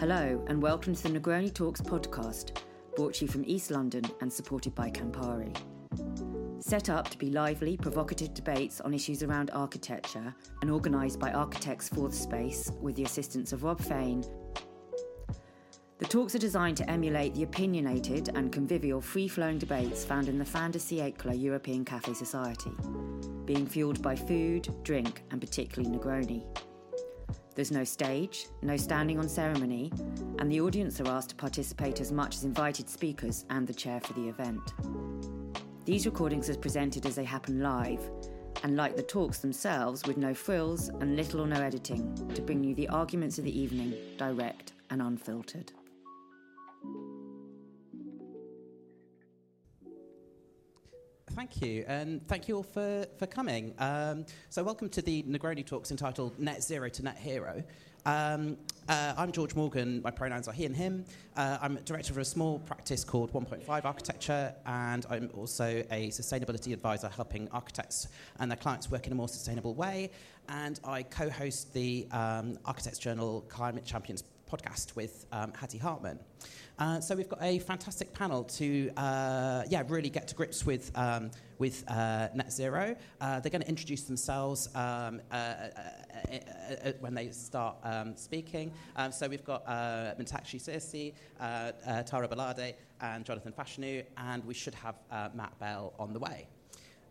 Hello, and welcome to the Negroni Talks podcast, brought to you from East London and supported by Campari. Set up to be lively, provocative debates on issues around architecture and organised by Architects for the Space with the assistance of Rob Fain. The talks are designed to emulate the opinionated and convivial free flowing debates found in the fin de siècle European Cafe Society, being fuelled by food, drink, and particularly Negroni. There's no stage, no standing on ceremony, and the audience are asked to participate as much as invited speakers and the chair for the event. These recordings are presented as they happen live, and like the talks themselves, with no frills and little or no editing, to bring you the arguments of the evening direct and unfiltered. Thank you, and thank you all for, for coming. Um, so, welcome to the Negroni Talks entitled Net Zero to Net Hero. Um, uh, I'm George Morgan, my pronouns are he and him. Uh, I'm director of a small practice called 1.5 Architecture, and I'm also a sustainability advisor helping architects and their clients work in a more sustainable way. And I co host the um, Architects Journal Climate Champions podcast with um, Hattie Hartman. Uh, so we've got a fantastic panel to, uh, yeah, really get to grips with um, with uh, net zero. Uh, they're going to introduce themselves um, uh, uh, when they start um, speaking. Um, so we've got uh, Mitakshi Sirsi, Tara Gbolade, and Jonathan Fashanu, and we should have Matt Bell on the way.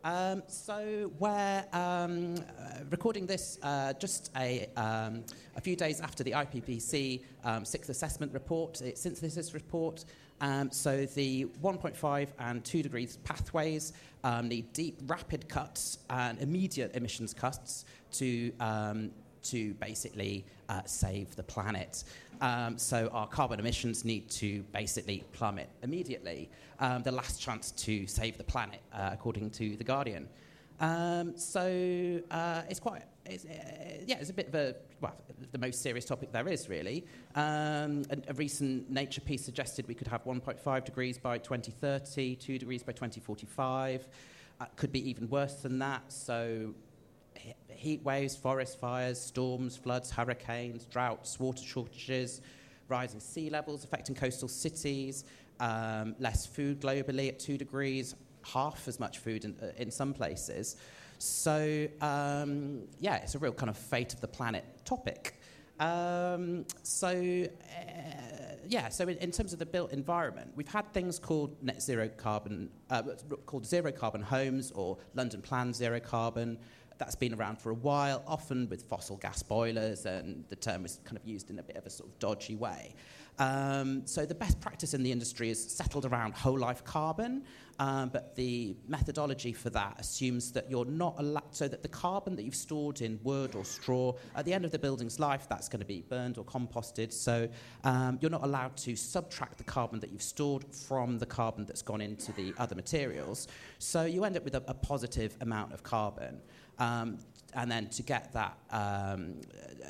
Um, so we're um, uh, recording this uh, just a, um, a, few days after the IPCC um, sixth assessment report, its synthesis report. Um, so the 1.5 and 2 degrees pathways um, need deep, rapid cuts and immediate emissions cuts to to basically uh, save the planet. Um, so our carbon emissions need to basically plummet immediately. Um, the last chance to save the planet, uh, according to The Guardian. Um, so uh, it's quite, it's, uh, yeah, it's a bit of a, well, the most serious topic there is, really. Um, a, a, recent Nature piece suggested we could have 1.5 degrees by 2030, 2 degrees by 2045. Uh, could be even worse than that. So heat waves, forest fires, storms, floods, hurricanes, droughts, water shortages, rising sea levels affecting coastal cities, um, less food globally at two degrees, half as much food in, uh, in some places. So, um, yeah, it's a real kind of fate of the planet topic. Um, so, uh, yeah, so in, in, terms of the built environment, we've had things called net zero carbon, uh, called zero carbon homes or London Plan zero carbon. That's been around for a while, often with fossil gas boilers, and the term is kind of used in a bit of a sort of dodgy way. Um, so the best practice in the industry is settled around whole life carbon, um, but the methodology for that assumes that you're not allowed, so that the carbon that you've stored in wood or straw, at the end of the building's life, that's going to be burned or composted. So um, you're not allowed to subtract the carbon that you've stored from the carbon that's gone into the other materials. So you end up with a, a positive amount of carbon. Um, and then to get that, um,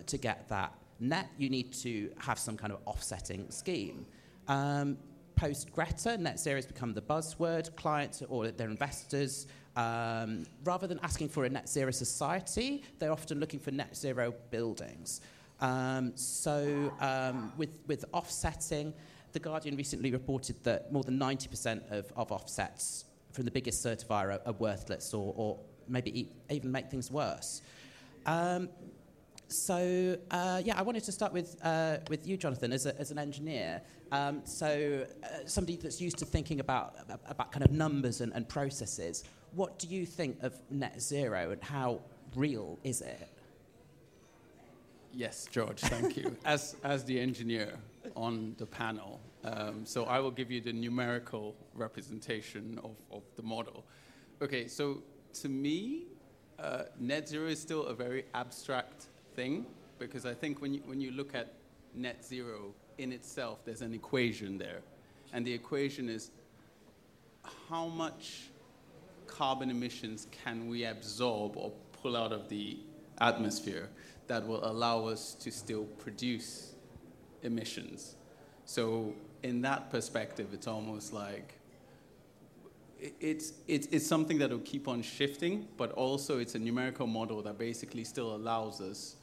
to get that net, you need to have some kind of offsetting scheme. Um, Post Greta, net zero has become the buzzword. Clients or their investors, um, rather than asking for a net zero society, they're often looking for net zero buildings. Um, so, um, with, with offsetting, The Guardian recently reported that more than 90% of, of offsets from the biggest certifier are, are worthless or, or maybe even make things worse. Um, so uh, yeah, I wanted to start with uh, with you, Jonathan, as, a, as an engineer. Um, so uh, somebody that's used to thinking about about kind of numbers and, and processes. What do you think of net zero, and how real is it? Yes, George, thank you. As as the engineer on the panel, um, so I will give you the numerical representation of, of the model. Okay, so to me, uh, net zero is still a very abstract thing because I think when you, when you look at net zero in itself, there's an equation there. And the equation is how much carbon emissions can we absorb or pull out of the atmosphere that will allow us to still produce emissions. So, in that perspective, it's almost like it's, it's, it's something that will keep on shifting, but also it's a numerical model that basically still allows us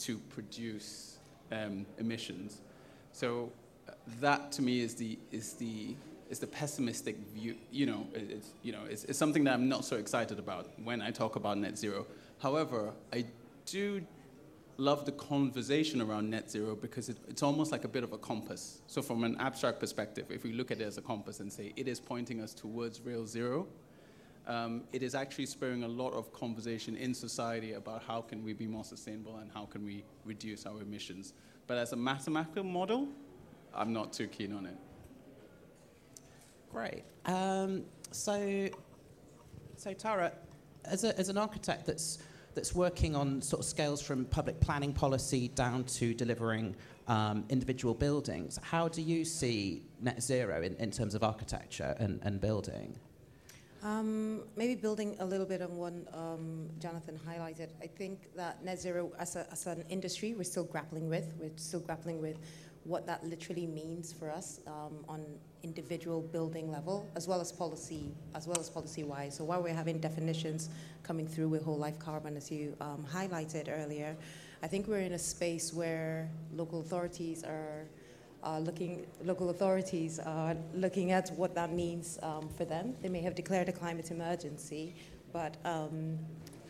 to produce um, emissions. So uh, that to me is the is the is the pessimistic view. You know, it's, you know, it's, it's something that I'm not so excited about when I talk about net zero. However, I do love the conversation around net zero because it, it's almost like a bit of a compass. So, from an abstract perspective, if we look at it as a compass and say it is pointing us towards real zero, um, it is actually spurring a lot of conversation in society about how can we be more sustainable and how can we reduce our emissions. But as a mathematical model, I'm not too keen on it. Great. Um, so, so Tara, as, a, as an architect that's that's working on sort of scales from public planning policy down to delivering um, individual buildings, how do you see net zero in, in terms of architecture and, and building? Um, maybe building a little bit on what um, Jonathan highlighted, I think that net zero as, a, as an industry, we're still grappling with. We're still grappling with what that literally means for us um, on individual building level, as well as policy, as well as policy-wise. So while we're having definitions coming through with whole life carbon, as you um, highlighted earlier, I think we're in a space where local authorities are uh, looking, local authorities are looking at what that means um, for them. They may have declared a climate emergency, but um,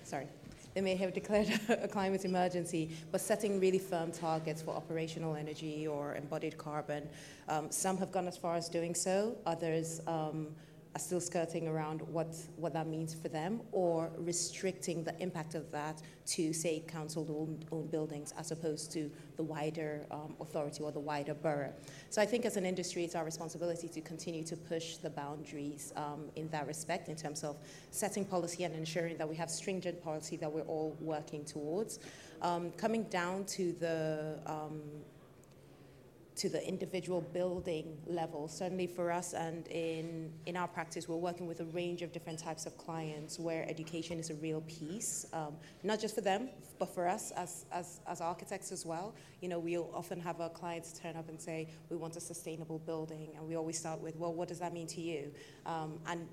sorry, they may have declared a climate emergency, but setting really firm targets for operational energy or embodied carbon. Um, some have gone as far as doing so, others um, are still skirting around what, what that means for them or restricting the impact of that to, say, council owned buildings as opposed to the wider um, authority or the wider borough. So I think as an industry, it's our responsibility to continue to push the boundaries um, in that respect in terms of setting policy and ensuring that we have stringent policy that we're all working towards. Um, coming down to the um, to the individual building level. Certainly for us and in, in our practice, we're working with a range of different types of clients where education is a real piece, um, not just for them, but for us as, as, as architects as well. You know, we'll often have our clients turn up and say, we want a sustainable building. And we always start with, well, what does that mean to you? Um, and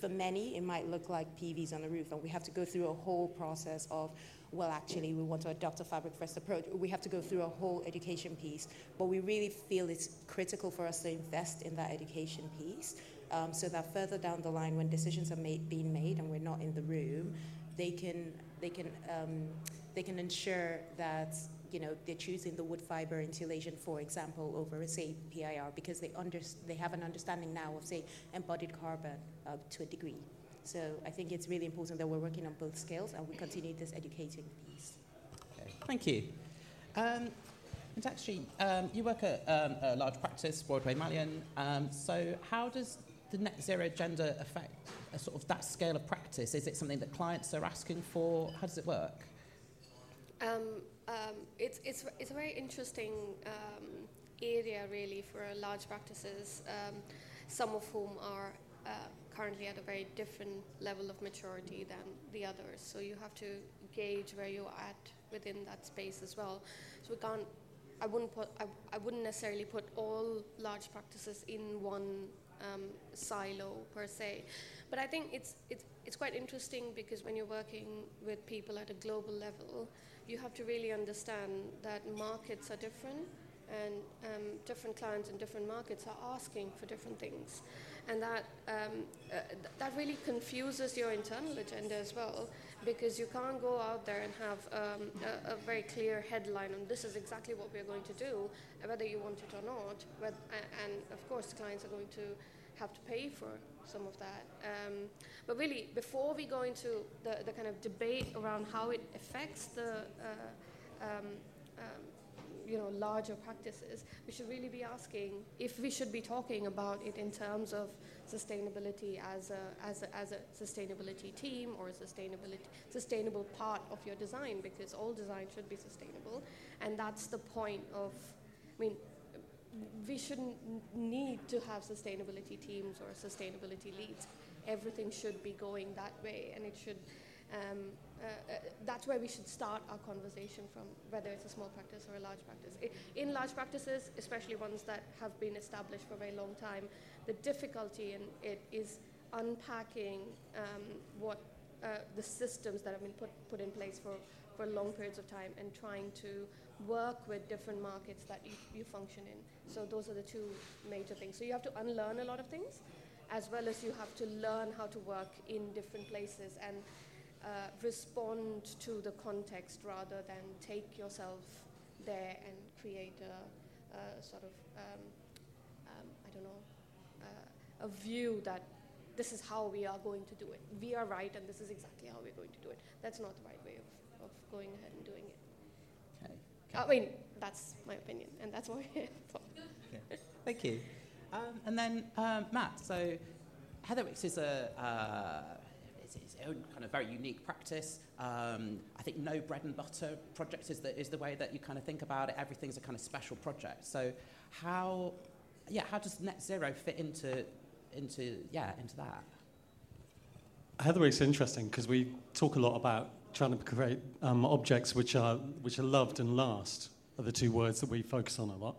for many, it might look like PVs on the roof, and we have to go through a whole process of well, actually, we want to adopt a fabric first approach. We have to go through a whole education piece, but we really feel it's critical for us to invest in that education piece um, so that further down the line, when decisions are made, being made and we're not in the room, they can, they can, um, they can ensure that you know, they're choosing the wood fiber insulation, for example, over, say, PIR because they, under, they have an understanding now of, say, embodied carbon uh, to a degree. So I think it's really important that we're working on both scales and we continue this educating piece. Okay, thank you. Um, and actually, um, you work at um, a large practice, Broadway Malyan. Um, so how does the net zero agenda affect a sort of that scale of practice? Is it something that clients are asking for? How does it work? Um, um, it's, it's, it's a very interesting area, really, for large practices, some of whom are uh, currently at a very different level of maturity than the others. So you have to gauge where you're at within that space as well. So we can't. I wouldn't put. I, I wouldn't necessarily put all large practices in one um, silo per se. But I think it's it's it's quite interesting because when you're working with people at a global level, you have to really understand that markets are different and um, different clients in different markets are asking for different things. And that um, uh, that really confuses your internal agenda as well because you can't go out there and have um, a, a, very clear headline on this is exactly what we're going to do whether you want it or not and of course clients are going to have to pay for some of that. Um, but really before we go into the, the kind of debate around how it affects the uh, um, you know, larger practices, we should really be asking if we should be talking about it in terms of sustainability as a, as a, as a sustainability team or a sustainability, sustainable part of your design, because all design should be sustainable. And that's the point of, I mean, we shouldn't need to have sustainability teams or sustainability leads. Everything should be going that way, and it should um, uh, uh, that's where we should start our conversation from, whether it's a small practice or a large practice. In large practices, especially ones that have been established for a very long time, the difficulty in it is unpacking um, what uh, the systems that have been put, put in place for, for long periods of time and trying to work with different markets that you, you function in. So those are the two major things. So you have to unlearn a lot of things, as well as you have to learn how to work in different places and uh, respond to the context rather than take yourself there and create a, a sort of, um, um, I don't know, uh, a view that this is how we are going to do it. We are right, and this is exactly how we're going to do it. That's not the right way of, of going ahead and doing it. Okay. I mean, that's my opinion, and that's what we're here for. Okay. Thank you. Um, and then um, Matt. So Heatherwick's is a uh, own kind of very unique practice. Um, I think no bread and butter project is the, is the way that you kind of think about it. Everything's a kind of special project. So how yeah how does net zero fit into into yeah into that? Heatherwick's interesting because we talk a lot about trying to create um, objects which are which are loved and last are the two words that we focus on a lot.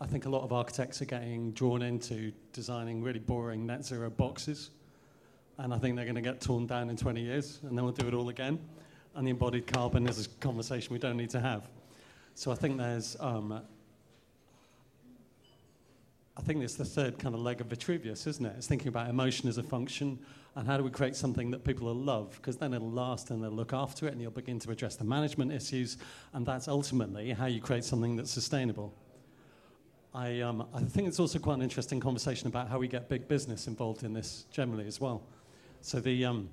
I think a lot of architects are getting drawn into designing really boring net zero boxes, and I think they're going to get torn down in 20 years, and then we'll do it all again. And the embodied carbon is a conversation we don't need to have. So I think there's um, I think it's the third kind of leg of Vitruvius, isn't it? It's thinking about emotion as a function and how do we create something that people will love because then it'll last and they'll look after it and you'll begin to address the management issues and that's ultimately how you create something that's sustainable. I, um, I think it's also quite an interesting conversation about how we get big business involved in this generally as well. So the, um,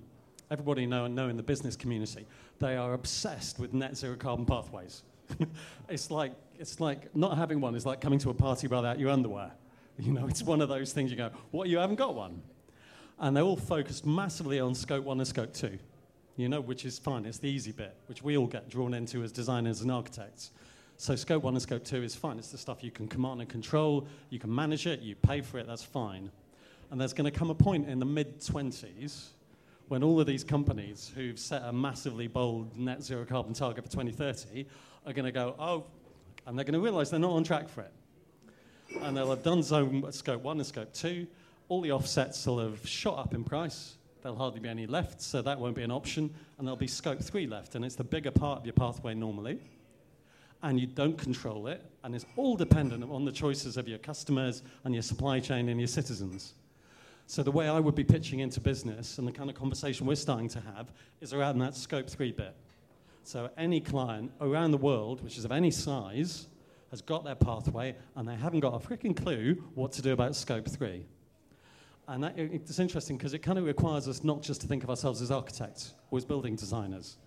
everybody know and know in the business community, they are obsessed with net zero carbon pathways. it's, like, it's like not having one is like coming to a party without your underwear. You know, it's one of those things you go, what, you haven't got one? And they're all focused massively on scope one and scope two, you know, which is fine. It's the easy bit, which we all get drawn into as designers and architects. So scope one and scope two is fine. It's the stuff you can command and control. You can manage it. You pay for it. That's fine. And there's going to come a point in the mid 20s when all of these companies who've set a massively bold net zero carbon target for 2030 are going to go, oh, and they're going to realize they're not on track for it and they'll have done zone scope one and scope two. All the offsets will have shot up in price. There'll hardly be any left, so that won't be an option. And there'll be scope three left, and it's the bigger part of your pathway normally. And you don't control it, and it's all dependent on the choices of your customers and your supply chain and your citizens. So the way I would be pitching into business and the kind of conversation we're starting to have is around that scope three bit. So any client around the world, which is of any size, has got their pathway and they haven't got a freaking clue what to do about scope three. And that, it's interesting because it kind of requires us not just to think of ourselves as architects or as building designers.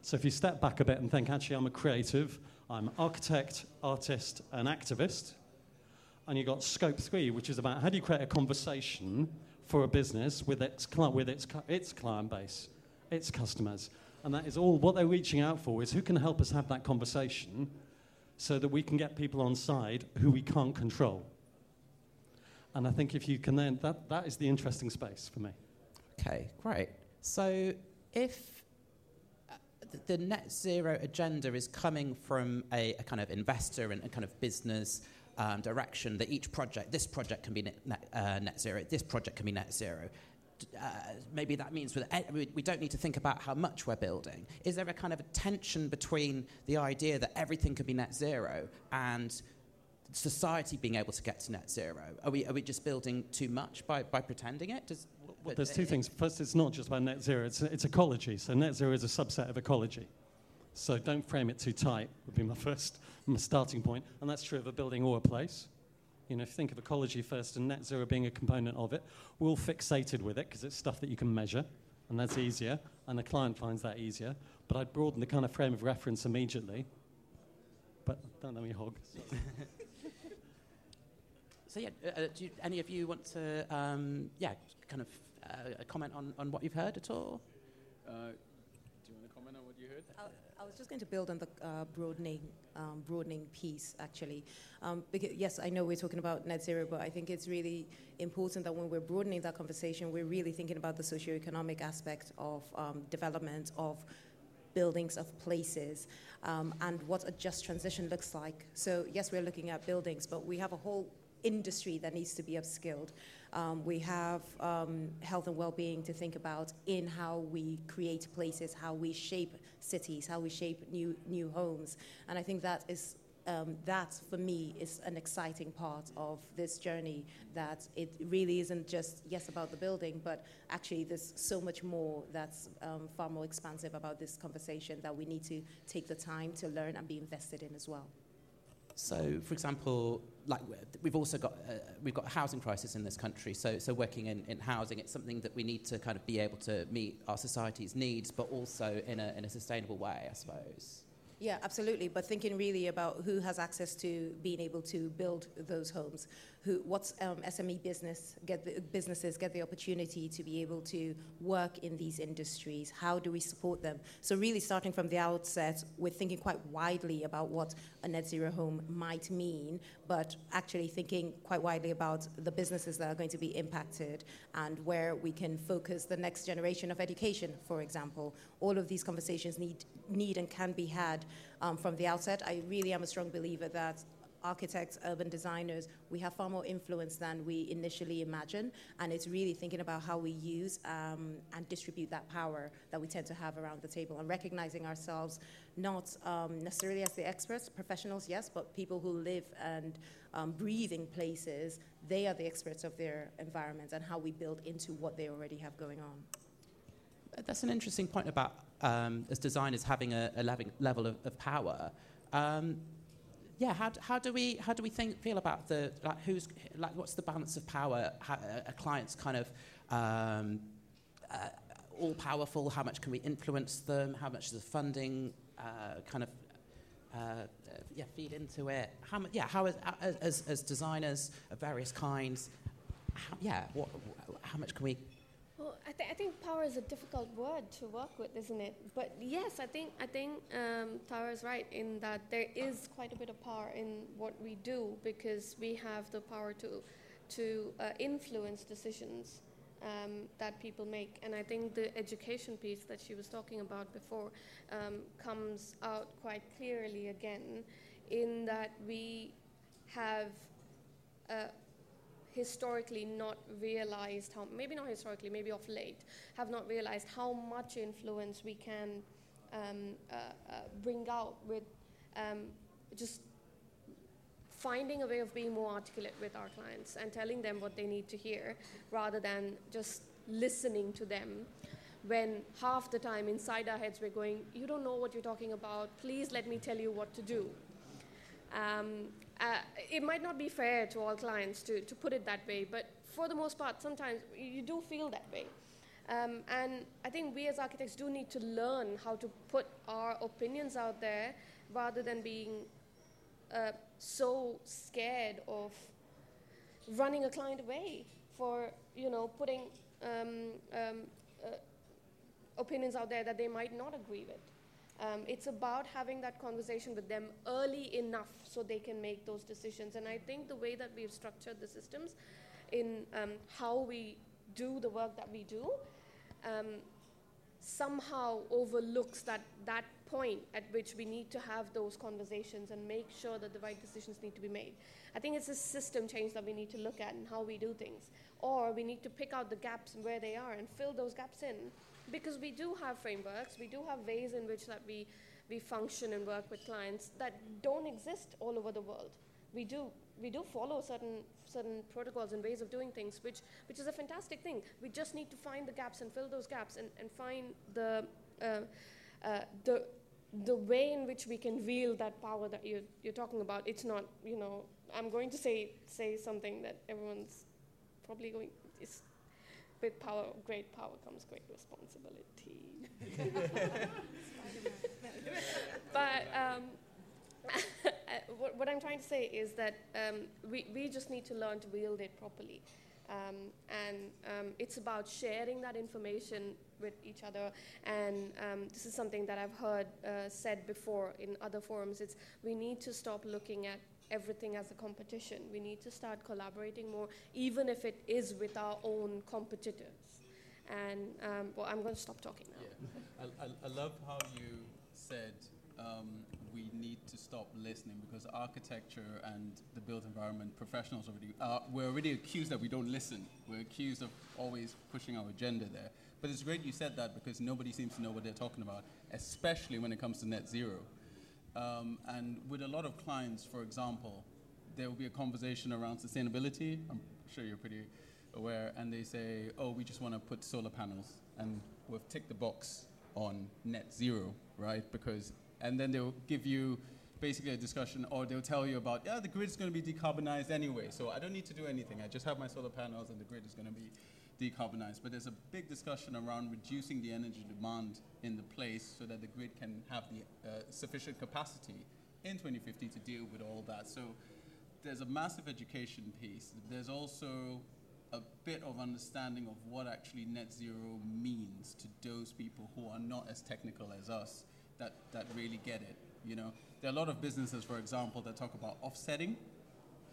So if you step back a bit and think, actually, I'm a creative, I'm architect, artist, and activist, and you've got scope three, which is about how do you create a conversation for a business with its, with its, its client base, its customers. And that is all what they're reaching out for is who can help us have that conversation so that we can get people on side who we can't control. And I think if you can then, that, that is the interesting space for me. Okay, great. So if uh, the net zero agenda is coming from a, a kind of investor and a kind of business um, direction that each project, this project can be net, net, uh, net zero, this project can be net zero uh, maybe that means we don't need to think about how much we're building. Is there a kind of a tension between the idea that everything can be net zero and society being able to get to net zero? Are we, are we just building too much by, by pretending it? Does, well, there's two things. First, it's not just about net zero, it's, it's ecology. So, net zero is a subset of ecology. So, don't frame it too tight, would be my first my starting point. And that's true of a building or a place. You know, if you think of ecology first and net zero being a component of it, we're all fixated with it because it's stuff that you can measure, and that's easier, and the client finds that easier. But I'd broaden the kind of frame of reference immediately. But don't let me hog. so yeah, uh, uh, do you, any of you want to, um, yeah, kind of uh, comment on, on what you've heard at all? Uh, do you want to comment on what you heard? I was just going to build on the uh, broadening, um, broadening piece, actually. Um, because, yes, I know we're talking about net zero, but I think it's really important that when we're broadening that conversation, we're really thinking about the socioeconomic aspect of um, development of buildings, of places, um, and what a just transition looks like. So, yes, we're looking at buildings, but we have a whole industry that needs to be upskilled. Um, we have um, health and well-being to think about in how we create places, how we shape cities, how we shape new new homes, and I think that is um, that for me is an exciting part of this journey that it really isn't just yes about the building but actually there's so much more that's um, far more expansive about this conversation that we need to take the time to learn and be invested in as well so, for example, like we've also got uh, we've got a housing crisis in this country. So, so working in, in housing, it's something that we need to kind of be able to meet our society's needs, but also in a in a sustainable way, I suppose. Yeah, absolutely. But thinking really about who has access to being able to build those homes, who, what's um, SME business get the, businesses get the opportunity to be able to work in these industries. How do we support them? So really, starting from the outset, we're thinking quite widely about what a net zero home might mean, but actually thinking quite widely about the businesses that are going to be impacted and where we can focus the next generation of education, for example. All of these conversations need need and can be had um, from the outset. I really am a strong believer that architects, urban designers, we have far more influence than we initially imagine. And it's really thinking about how we use um, and distribute that power that we tend to have around the table and recognizing ourselves not um, necessarily as the experts, professionals, yes, but people who live and um, breathe in places. They are the experts of their environments and how we build into what they already have going on. That's an interesting point about um, as designers having a, a level of, of power. Um, yeah, how, how do we how do we think feel about the like who's like what's the balance of power? How, a client's kind of um, uh, all powerful. How much can we influence them? How much does the funding uh, kind of uh, yeah feed into it? How much yeah how is, as as designers of various kinds? How, yeah, what, how much can we well, I, th- I think power is a difficult word to work with, isn't it? But yes, I think I think um, Tara is right in that there is quite a bit of power in what we do because we have the power to to uh, influence decisions um, that people make. And I think the education piece that she was talking about before um, comes out quite clearly again, in that we have. Uh, historically not realized how, maybe not historically, maybe of late, have not realized how much influence we can um, uh, uh, bring out with um, just finding a way of being more articulate with our clients and telling them what they need to hear rather than just listening to them when half the time inside our heads we're going, You don't know what you're talking about, please let me tell you what to do. Um, uh, it might not be fair to all clients to, to put it that way, but for the most part, sometimes you do feel that way. Um, and I think we as architects do need to learn how to put our opinions out there rather than being uh, so scared of running a client away for, you know, putting um, um, uh, opinions out there that they might not agree with. Um, it's about having that conversation with them early enough so they can make those decisions. And I think the way that we've structured the systems in um, how we do the work that we do um, somehow overlooks that, that point at which we need to have those conversations and make sure that the right decisions need to be made. I think it's a system change that we need to look at and how we do things. Or we need to pick out the gaps and where they are and fill those gaps in because we do have frameworks, we do have ways in which that we, we function and work with clients that don't exist all over the world. We do we do follow certain certain protocols and ways of doing things, which which is a fantastic thing. We just need to find the gaps and fill those gaps and, and find the uh, uh, the the way in which we can wield that power that you're, you're talking about. It's not, you know, I'm going to say say something that everyone's probably going. It's with power, great power comes great responsibility. but um, what, what, I'm trying to say is that um, we, we just need to learn to wield it properly. Um, and um, it's about sharing that information with each other. And um, this is something that I've heard uh, said before in other forums. It's we need to stop looking at everything as a competition. We need to start collaborating more, even if it is with our own competitors. And um, well, I'm going to stop talking now. Yeah. I, I, I, love how you said um, we need to stop listening because architecture and the built environment professionals already uh, we're already accused that we don't listen. We're accused of always pushing our agenda there. But it's great you said that because nobody seems to know what they're talking about, especially when it comes to net zero. Um, and with a lot of clients, for example, there will be a conversation around sustainability. I'm sure you're pretty aware, and they say, "Oh, we just want to put solar panels," and we've ticked the box on net zero, right? Because and then they'll give you basically a discussion, or they'll tell you about, yeah, the grid is going to be decarbonized anyway, so I don't need to do anything. I just have my solar panels, and the grid is going to be decarbonized. But there's a big discussion around reducing the energy demand in the place so that the grid can have the uh, sufficient capacity in 2050 to deal with all that. So there's a massive education piece. There's also a bit of understanding of what actually net zero means to those people who are not as technical as us that, that really get it. You know, there are a lot of businesses, for example, that talk about offsetting.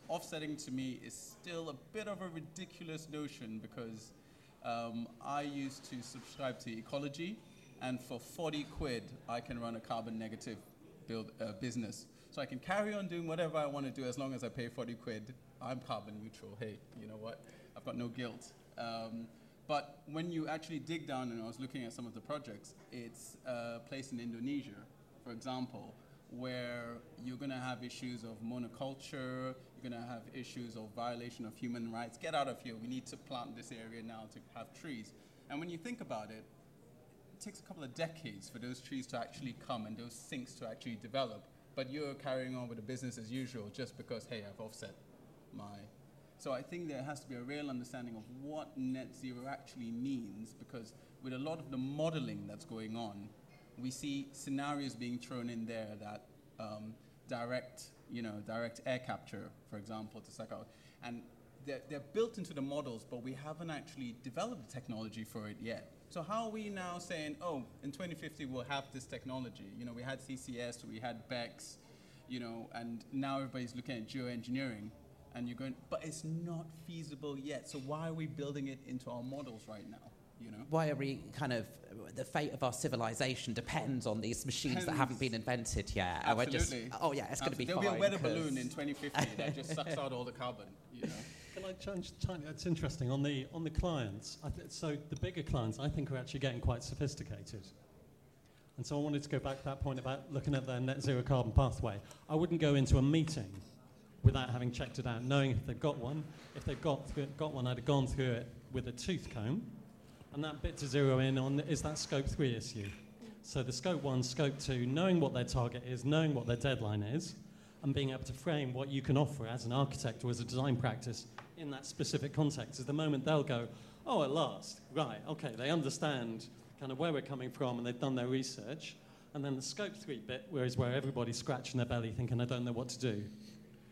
Offsetting to me is still a bit of a ridiculous notion because um, I used to subscribe to Ecologi, and for 40 quid, I can run a carbon negative build, uh, business. So I can carry on doing whatever I want to do as long as I pay 40 quid. I'm carbon neutral. Hey, you know what? I've got no guilt. Um, but when you actually dig down, and I was looking at some of the projects, it's a place in Indonesia, for example, where you're going to have issues of monoculture, you're going to have issues of violation of human rights. Get out of here. We need to plant this area now to have trees. And when you think about it, it takes a couple of decades for those trees to actually come and those sinks to actually develop. But you're carrying on with the business as usual just because, hey, I've offset my. So I think there has to be a real understanding of what net zero actually means because with a lot of the modeling that's going on, we see scenarios being thrown in there that um, direct, you know, direct air capture, for example, to suck out. And they're, they're built into the models, but we haven't actually developed the technology for it yet. So how are we now saying, oh, in 2050 we'll have this technology? You know, we had CCS, we had BECCS, you know, and now everybody's looking at geoengineering, and you're going, but it's not feasible yet. So why are we building it into our models right now? You know? Why are we kind of the fate of our civilization depends on these machines Depends. that haven't been invented yet. Absolutely. just, oh yeah, it's going to be There'll fine. be a weather 'cause- balloon in 2050 that just sucks out all the carbon. You know? Can I change tiny? It's interesting on the on the clients. I th- so the bigger clients, I think, are actually getting quite sophisticated. And so I wanted to go back to that point about looking at their net zero carbon pathway. I wouldn't go into a meeting without having checked it out, knowing if they've got one. If they've got th- got one, I'd have gone through it with a tooth comb. And that bit to zero in on is that scope three issue. So the scope one, scope two, knowing what their target is, knowing what their deadline is, and being able to frame what you can offer as an architect or as a design practice in that specific context is the moment they'll go, oh, at last, right, okay, they understand kind of where we're coming from and they've done their research. And then the scope three bit, where is where everybody's scratching their belly thinking, I don't know what to do.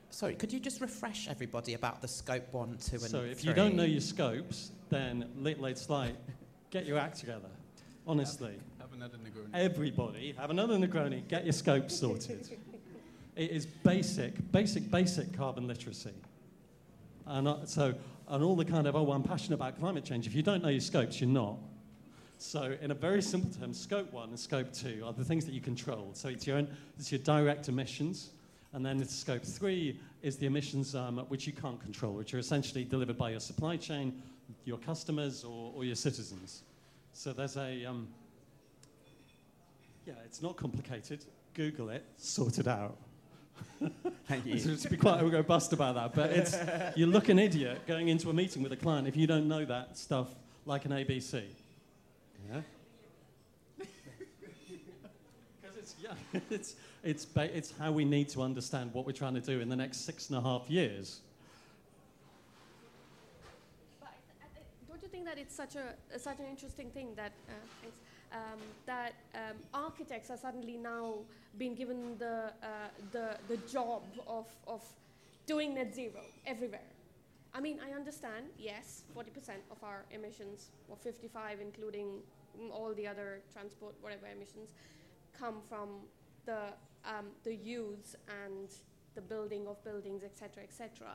Sorry, could you just refresh everybody about the scope one, two, and So if you don't know your scopes, then late, late slide, get your act together. Honestly. Have another Negroni. Everybody, have another Negroni, get your scopes sorted. it is basic, basic, basic carbon literacy. And uh, so, and all the kind of, oh, I'm passionate about climate change. If you don't know your scopes, you're not. So, in a very simple term, scope one and scope two are the things that you control. So, it's your, own, it's your direct emissions. And then it's scope three is the emissions um, which you can't control, which are essentially delivered by your supply chain, your customers, or, or your citizens. So, there's a, um, yeah, it's not complicated. Google it, sort it out. Thank you. So to be quite robust about that, but it's you look an idiot going into a meeting with a client if you don't know that stuff like an ABC. Yeah. Because it's yeah, it's it's ba- it's how we need to understand what we're trying to do in the next six and a half years. Don't you think that it's such a such an interesting thing that uh, um, that um, architects are suddenly now being given the uh, the the job of of doing net zero everywhere? I mean, I understand. Yes, forty percent of our emissions, or fifty-five, including mm, all the other transport whatever emissions, come from the um, the use and the building of buildings, etc., etc.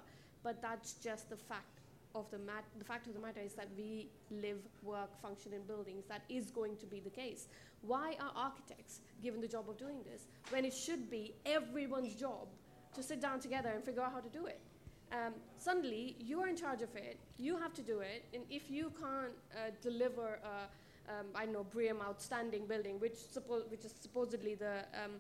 But that's just the fact of the mat- the fact of the matter is that we live, work, function in buildings. That is going to be the case. Why are architects given the job of doing this when it should be everyone's job to sit down together and figure out how to do it? Um, suddenly, you're in charge of it. You have to do it, and if you can't uh, deliver a um, I know, BREEAM outstanding building, which, suppo- which is supposedly the, um,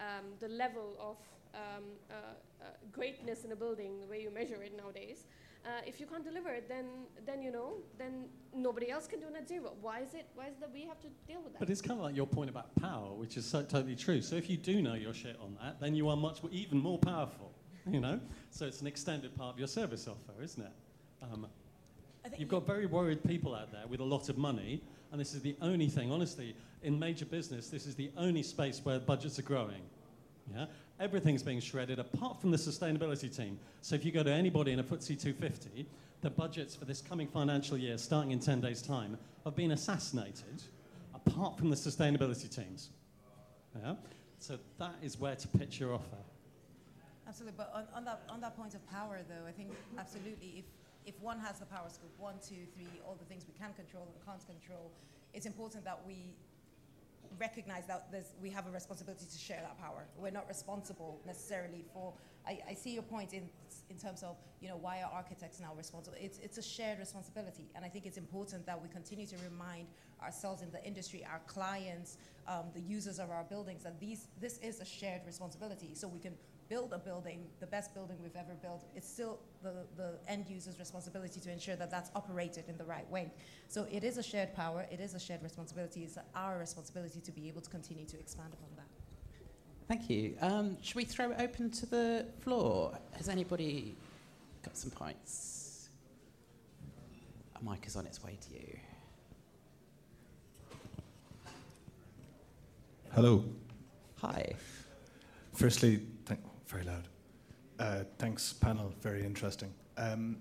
um, the level of um, uh, uh, greatness in a building, the way you measure it nowadays. Uh, if you can't deliver it, then, then you know, then nobody else can do net zero. Why is it? Why is that we have to deal with that? But it's kind of like your point about power, which is so totally true. So if you do know your shit on that, then you are much even more powerful. You know, so it's an extended part of your service offer, isn't it? Um, you've got very worried people out there with a lot of money and this is the only thing, honestly, in major business, this is the only space where budgets are growing. Yeah? Everything's being shredded apart from the sustainability team. So if you go to anybody in a FTSE 250, the budgets for this coming financial year, starting in 10 days' time, have been assassinated apart from the sustainability teams. Yeah? So that is where to pitch your offer. Absolutely, but on, on, that, on that point of power, though, I think absolutely, if if one has the power scope, one, two, three, all the things we can control and can't control, it's important that we recognize that we have a responsibility to share that power. We're not responsible necessarily for. I, I, see your point in in terms of you know why are architects now responsible? It's it's a shared responsibility, and I think it's important that we continue to remind ourselves in the industry, our clients, um, the users of our buildings, that these this is a shared responsibility. So we can build a building, the best building we've ever built, it's still the, the end user's responsibility to ensure that that's operated in the right way. So it is a shared power, it is a shared responsibility, it's our responsibility to be able to continue to expand upon that. Thank you. Um, should we throw it open to the floor? Has anybody got some points? A mic is on its way to you. Hello. Hi. Firstly, very loud. Uh, thanks, panel. Very interesting. Um,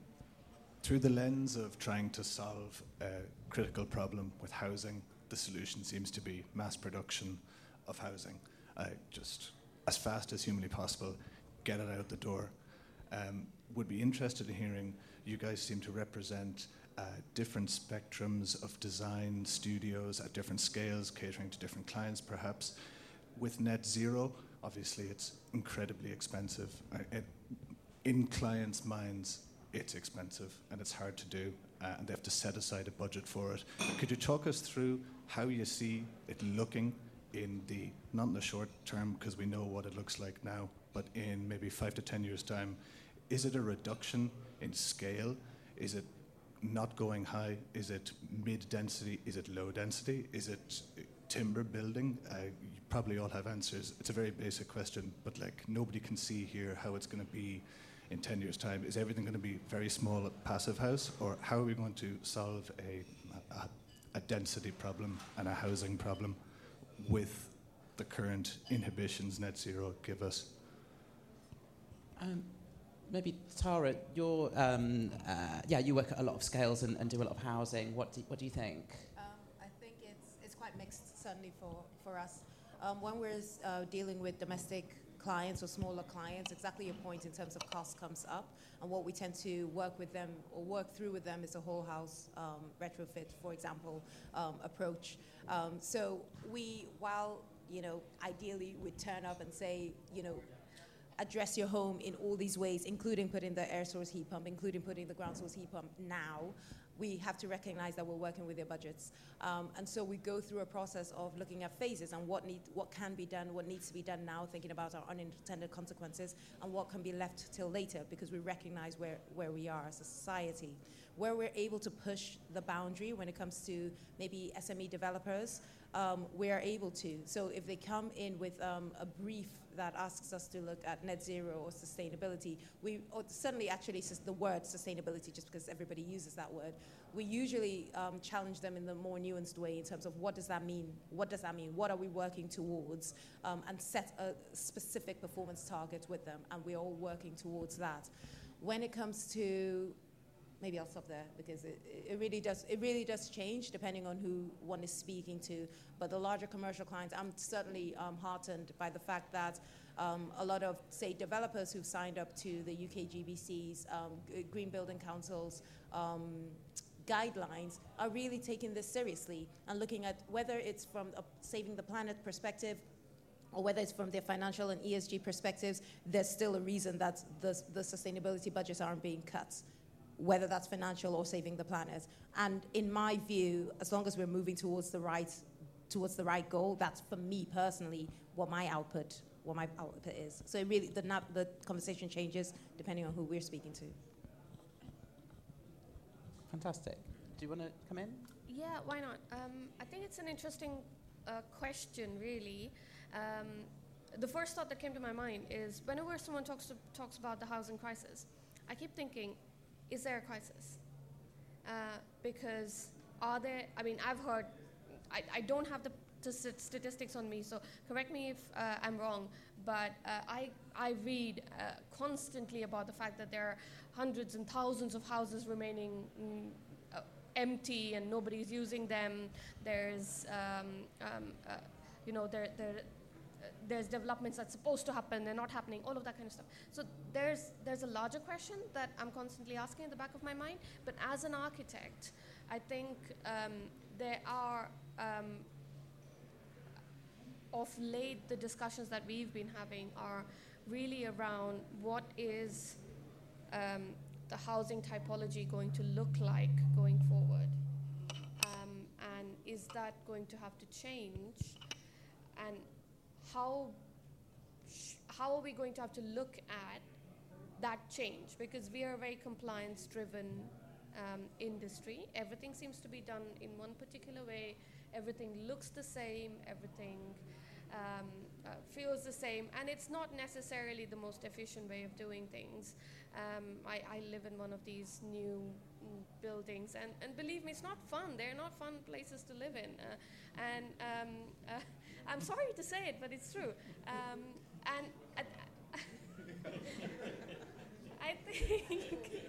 through the lens of trying to solve a critical problem with housing, the solution seems to be mass production of housing. Uh, just as fast as humanly possible, get it out the door. Um, would be interested in hearing you guys seem to represent uh, different spectrums of design studios at different scales, catering to different clients perhaps. With net zero, obviously it's incredibly expensive. It, in clients' minds, it's expensive and it's hard to do, uh, and they have to set aside a budget for it. Could you talk us through how you see it looking in the not in the short term because we know what it looks like now, but in maybe five to ten years' time? Is it a reduction in scale? Is it not going high? Is it mid density? Is it low density? Is it timber building? Uh, probably all have answers. It's a very basic question, but like nobody can see here how it's going to be in 10 years' time. Is everything going to be very small passive house, or how are we going to solve a, a, a density problem and a housing problem with the current inhibitions net zero give us? Um, maybe Tara, you're um, uh, yeah, you work at a lot of scales and, and do a lot of housing. What do, what do you think? Um, I think it's it's quite mixed, certainly for, for us. Um, when we're uh, dealing with domestic clients or smaller clients, exactly your point in terms of cost comes up. And what we tend to work with them or work through with them is a whole house um, retrofit, for example, um, approach. Um, so we, while you know, ideally we'd turn up and say, you know, address your home in all these ways, including putting the air source heat pump, including putting the ground source heat pump now we have to recognize that we're working with their budgets. Um, and so we go through a process of looking at phases and what, need, what can be done, what needs to be done now, thinking about our unintended consequences, and what can be left till later because we recognize where, where we are as a society. Where we're able to push the boundary when it comes to maybe SME developers, um, we are able to. So if they come in with um, a brief that asks us to look at net zero or sustainability, we or suddenly actually the word sustainability just because everybody uses that word. We usually um, challenge them in the more nuanced way in terms of what does that mean? What does that mean? What are we working towards? Um, and set a specific performance target with them, and we're all working towards that. When it comes to maybe I'll stop there because it, it really does it really does change depending on who one is speaking to. But the larger commercial clients, I'm certainly um, heartened by the fact that um, a lot of, say, developers who've signed up to the UK GBC's um, Green Building Council's um, guidelines are really taking this seriously and looking at whether it's from a saving the planet perspective or whether it's from their financial and ESG perspectives, there's still a reason that the, the sustainability budgets aren't being cut, whether that's financial or saving the planet. And in my view, as long as we're moving towards the right towards the right goal, that's for me personally what my output what my output is. So really, the, the conversation changes depending on who we're speaking to. Fantastic. Do you want to come in? Yeah, why not? Um, I think it's an interesting uh, question, really. Um, the first thought that came to my mind is whenever someone talks, to, talks about the housing crisis, I keep thinking, is there a crisis? Uh, because are there, I mean, I've heard, I, I don't have the statistics on me, so correct me if uh, I'm wrong, but uh, I, I read uh, constantly about the fact that there are hundreds and thousands of houses remaining mm, uh, empty and nobody's using them. There's, um, um, uh, you know, there, there, there's developments that's supposed to happen, they're not happening, all of that kind of stuff. So there's, there's a larger question that I'm constantly asking in the back of my mind, but as an architect, I think um, there are um, of late, the discussions that we've been having are really around what is um, the housing typology going to look like going forward? Um, and is that going to have to change? And how, how are we going to have to look at that change? Because we are a very compliance driven um, industry. Everything seems to be done in one particular way. Everything looks the same. Everything um, uh, feels the same, and it's not necessarily the most efficient way of doing things. Um, I, I, live in one of these new mm, buildings, and, and believe me, it's not fun. They're not fun places to live in. Uh, and um, uh, I'm sorry to say it, but it's true. Um, and I think.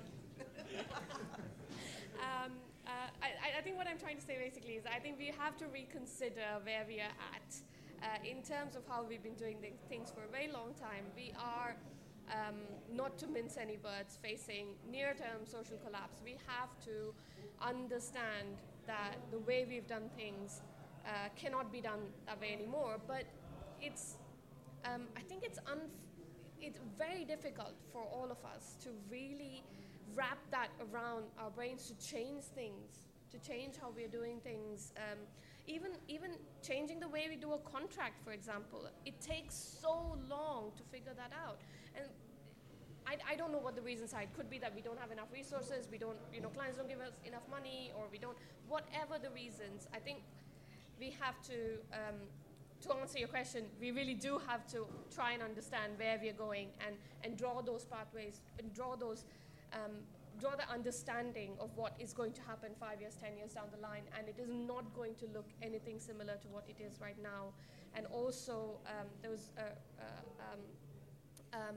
Um, uh, I, I think what I'm trying to say basically is I think we have to reconsider where we are at uh, in terms of how we've been doing things for a very long time, we are, um, not to mince any words, facing near term social collapse. We have to understand that the way we've done things uh, cannot be done that way anymore. But it's, um, I think it's, unf- it's very difficult for all of us to really wrap that around our brains to change things, to change how we're doing things. Um, even even changing the way we do a contract, for example, it takes so long to figure that out. And I, I don't know what the reasons are. It could be that we don't have enough resources, we don't, you know, clients don't give us enough money, or we don't. Whatever the reasons, I think we have to. Um, to answer your question, we really do have to try and understand where we're going and, and draw those pathways and draw those um, draw the understanding of what is going to happen five years, ten years down the line, and it is not going to look anything similar to what it is right now. And also, um, there was um, um,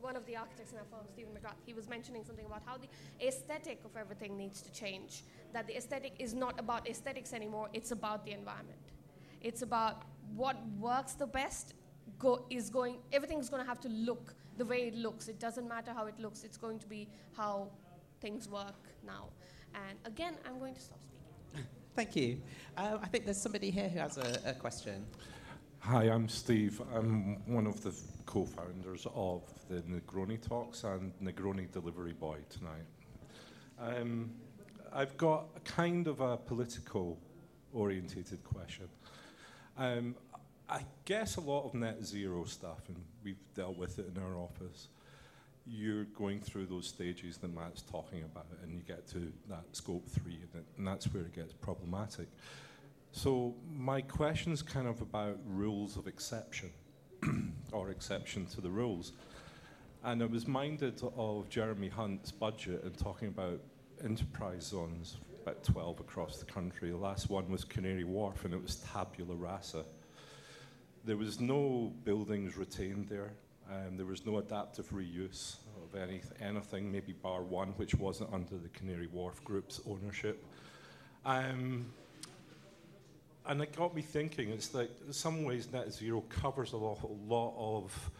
one of the architects in our firm, Stephen McGrath, he was mentioning something about how the aesthetic of everything needs to change. That the aesthetic is not about aesthetics anymore, it's about the environment. It's about what works the best go, is going, everything's going to have to look the way it looks. It doesn't matter how it looks, it's going to be how things work now. And again, I'm going to stop speaking. Thank you. Uh, I think there's somebody here who has a, a question. Hi, I'm Steve. I'm one of the co founders of the Negroni Talks and Negroni Delivery Boy tonight. Um, I've got a kind of a political orientated question. Um, I guess a lot of net zero stuff, and we've dealt with it in our office, you're going through those stages that Matt's talking about, and you get to that scope three, and, and that's where it gets problematic. So, my question is kind of about rules of exception, or exception to the rules. And I was minded of Jeremy Hunt's budget and talking about enterprise zones, about 12 across the country. The last one was Canary Wharf, and it was tabula rasa. There was no buildings retained there. Um, there was no adaptive reuse of any, anything, maybe bar one, which wasn't under the Canary Wharf Group's ownership. Um, and it got me thinking. It's like in some ways net zero covers a lot, of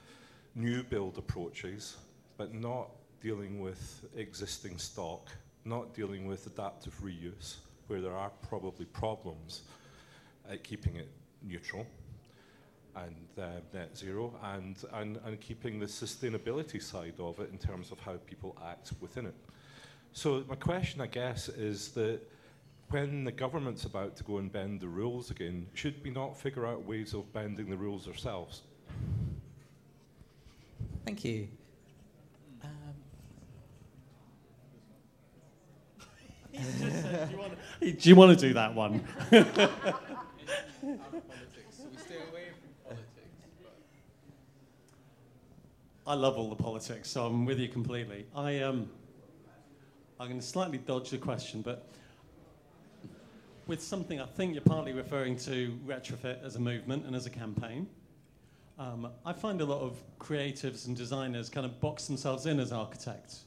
new build approaches, but not dealing with existing stock, not dealing with adaptive reuse, where there are probably problems at keeping it neutral and uh, net zero, and, and, and keeping the sustainability side of it in terms of how people act within it. So my question, I guess, is that when the government's about to go and bend the rules again, should we not figure out ways of bending the rules ourselves? Thank you. Um, do you want to do that one? I love all the politics, so I'm with you completely. I um, I'm going to slightly dodge the question, but with something I think you're partly referring to retrofit as a movement and as a campaign. Um, I find a lot of creatives and designers kind of box themselves in as architects.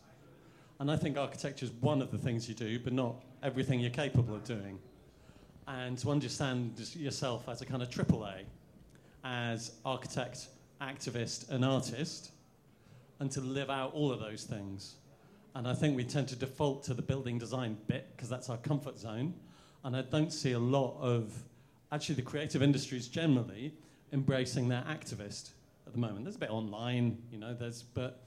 And I think architecture is one of the things you do, but not everything you're capable of doing. And to understand yourself as a kind of AAA, as architect, activist, and artist, and to live out all of those things. And I think we tend to default to the building design bit because that's our comfort zone. And I don't see a lot of actually the creative industries generally embracing their activist at the moment. There's a bit online, you know, there's but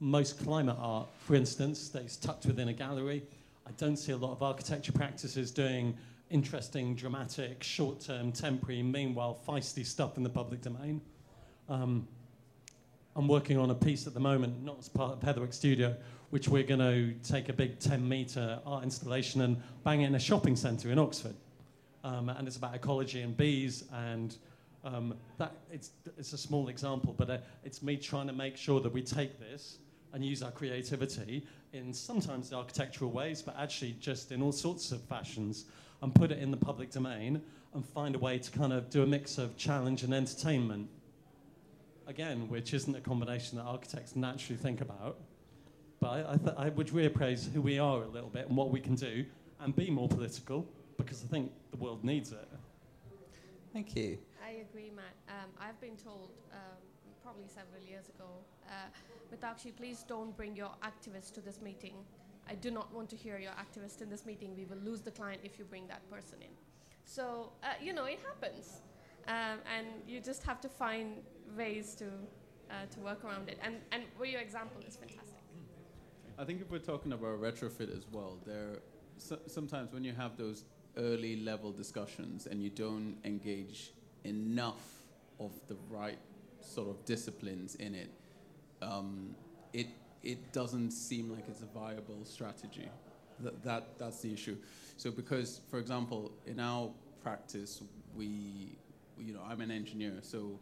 most climate art, for instance, stays tucked within a gallery. I don't see a lot of architecture practices doing interesting, dramatic, short-term, temporary, meanwhile feisty stuff in the public domain. Um, I'm working on a piece at the moment, not as part of Heatherwick Studio, which we're going to take a big 10 metre art installation and bang it in a shopping centre in Oxford. Um, and it's about ecology and bees, and um, that it's, it's a small example, but uh, it's me trying to make sure that we take this and use our creativity in sometimes architectural ways, but actually just in all sorts of fashions, and put it in the public domain and find a way to kind of do a mix of challenge and entertainment again, which isn't a combination that architects naturally think about. But I, I, th- I would reappraise who we are a little bit and what we can do and be more political because I think the world needs it. Thank you. I agree, Matt. Um, I've been told um, probably several years ago, uh, Mitakshi, please don't bring your activist to this meeting. I do not want to hear your activist in this meeting. We will lose the client if you bring that person in. So, uh, you know, it happens. Um, and you just have to find ways to uh, to work around it. And and well, your example is fantastic. I think if we're talking about retrofit as well, there so, sometimes when you have those early level discussions and you don't engage enough of the right sort of disciplines in it, um, it it doesn't seem like it's a viable strategy. That, that that's the issue. So because, for example, in our practice, we you know, I'm an engineer, so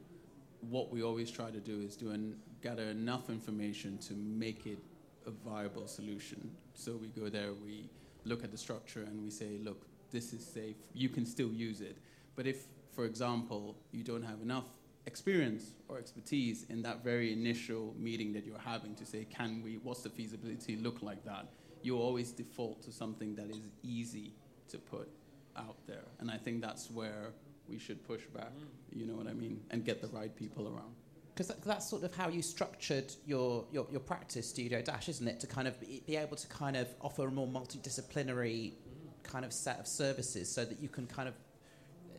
what we always try to do is do an, gather enough information to make it a viable solution. So we go there, we look at the structure, and we say, look, this is safe. You can still use it. But if, for example, you don't have enough experience or expertise in that very initial meeting that you're having to say, can we, what's the feasibility look like that? You always default to something that is easy to put out there. And I think that's where we should push back. Mm. You know what I mean? And get the right people around. Because that, that's sort of how you structured your, your, your, practice, Studio Dash, isn't it? To kind of be, be able to kind of offer a more multidisciplinary kind of set of services so that you can kind of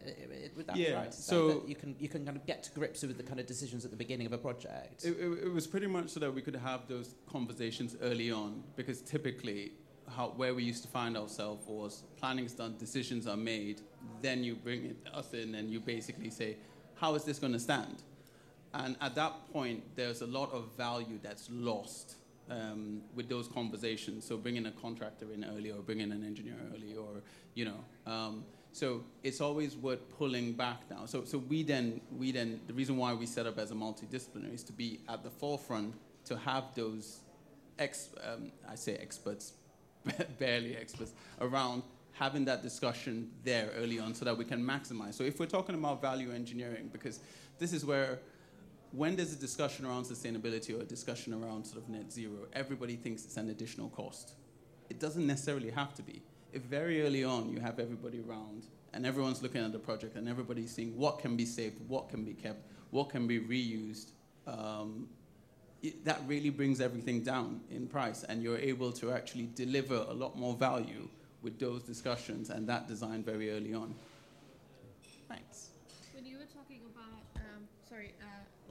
uh, would that yeah, right so you can you can kind of get to grips with the kind of decisions at the beginning of a project. It, it, it, was pretty much so that we could have those conversations early on, because typically, how, where we used to find ourselves was planning is done, decisions are made, then you bring it, us in and you basically say, how is this going to stand? And at that point, there's a lot of value that's lost um, with those conversations. So bringing a contractor in early or bringing an engineer early or, you know. Um, so it's always worth pulling back now. So, so we then, we then, the reason why we set up as a multidisciplinary is to be at the forefront to have those, ex, um, I say experts, barely experts, around having that discussion there early on so that we can maximize. So if we're talking about value engineering, because this is where when there's a discussion around sustainability or a discussion around sort of net zero, everybody thinks it's an additional cost. It doesn't necessarily have to be. if very early on you have everybody around and everyone's looking at the project and everybody's seeing what can be saved, what can be kept, what can be reused, um, it, that really brings everything down in price, and you're able to actually deliver a lot more value with those discussions and that design very early on. Thanks. When you were talking about, um, sorry, uh,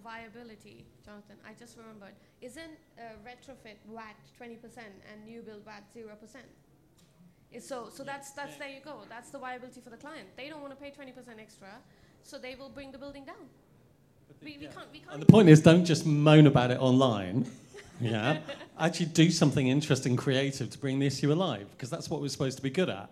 viability, Jonathan, I just remembered, isn't uh, retrofit VAT 20% and new build VAT 0%? So, so that's, that's there you go. That's the viability for the client. They don't want to pay 20% extra, so they will bring the building down. We, we can't, we can't And the point is, don't just moan about it online. Yeah, actually do something interesting, creative to bring the issue alive, because that's what we're supposed to be good at.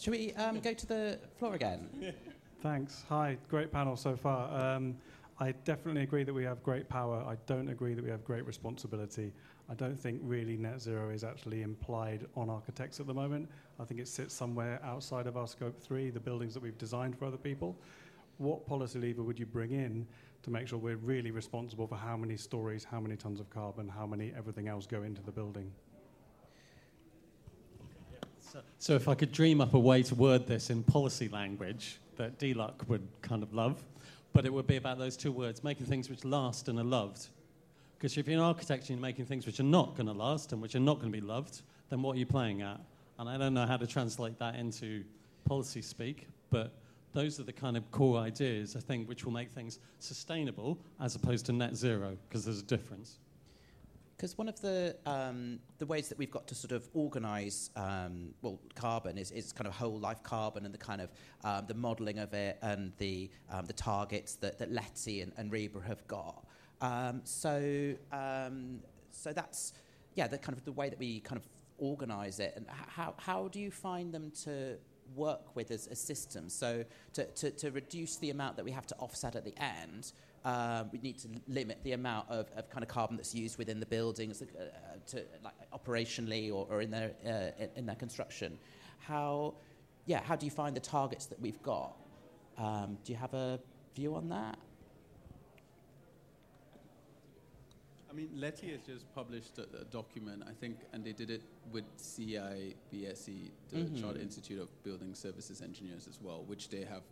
Shall we um, go to the floor again? Thanks. Hi, great panel so far. Um, I definitely agree that we have great power. I don't agree that we have great responsibility. I don't think really net zero is actually implied on architects at the moment. I think it sits somewhere outside of our scope three, the buildings that we've designed for other people. What policy lever would you bring in to make sure we're really responsible for how many stories, how many tons of carbon, how many everything else go into the building? So, if I could dream up a way to word this in policy language that DLUC would kind of love, but it would be about those two words, making things which last and are loved. Because if you're in architecture and you're making things which are not going to last and which are not going to be loved, then what are you playing at? And I don't know how to translate that into policy speak, but those are the kind of core ideas, I think, which will make things sustainable as opposed to net zero, because there's a difference. Because one of the um, the ways that we've got to sort of organise um, well carbon is, is kind of whole life carbon and the kind of um, the modelling of it and the um, the targets that that LETI and, and RIBA have got. Um, so um, so that's yeah the kind of the way that we kind of organise it and how how do you find them to work with as, a system? So to, to, to reduce the amount that we have to offset at the end um, we need to limit the amount of, of kind of carbon that's used within the buildings uh, to like operationally or, or in their uh, in, in, their construction. How, yeah, how do you find the targets that we've got? Um, do you have a view on that? I mean, LETI has just published a, a, document, I think, and they did it with CIBSE, the mm-hmm. Chartered Institute of Building Services Engineers as well, which they have,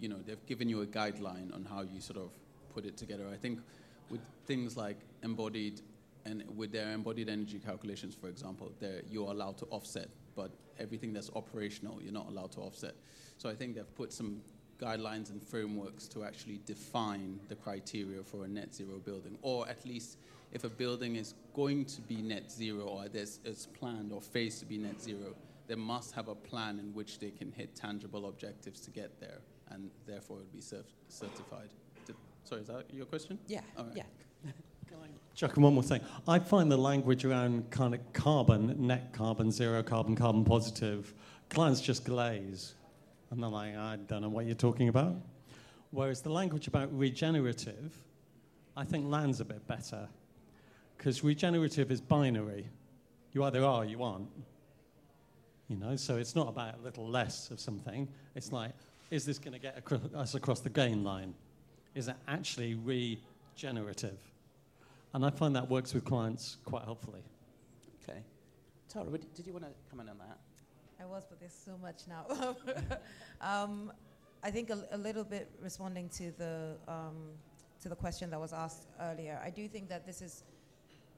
you know, they've given you a guideline on how you sort of put it together. I think with things like embodied and with their embodied energy calculations, for example, you're allowed to offset, but everything that's operational, you're not allowed to offset. So I think they've put some guidelines and frameworks to actually define the criteria for a net zero building, or at least if a building is going to be net zero or there's, it's planned or phased to be net zero, they must have a plan in which they can hit tangible objectives to get there, and therefore it will be cert- certified. Sorry, is that your question? Yeah. Right. Yeah. Chuck, and one more thing. I find the language around kind of carbon, net carbon, zero carbon, carbon positive, clients just glaze. And they're like, I don't know what you're talking about. Whereas the language about regenerative, I think lands a bit better. Because regenerative is binary. You either are or you aren't. You know, so it's not about a little less of something. It's like, is this going to get us across the gain line? Is actually regenerative. And I find that works with clients quite helpfully. Okay. Tara, did you want to comment on that? I was, but there's so much now. um, I think a, a, little bit responding to the um, to the question that was asked earlier. I do think that this is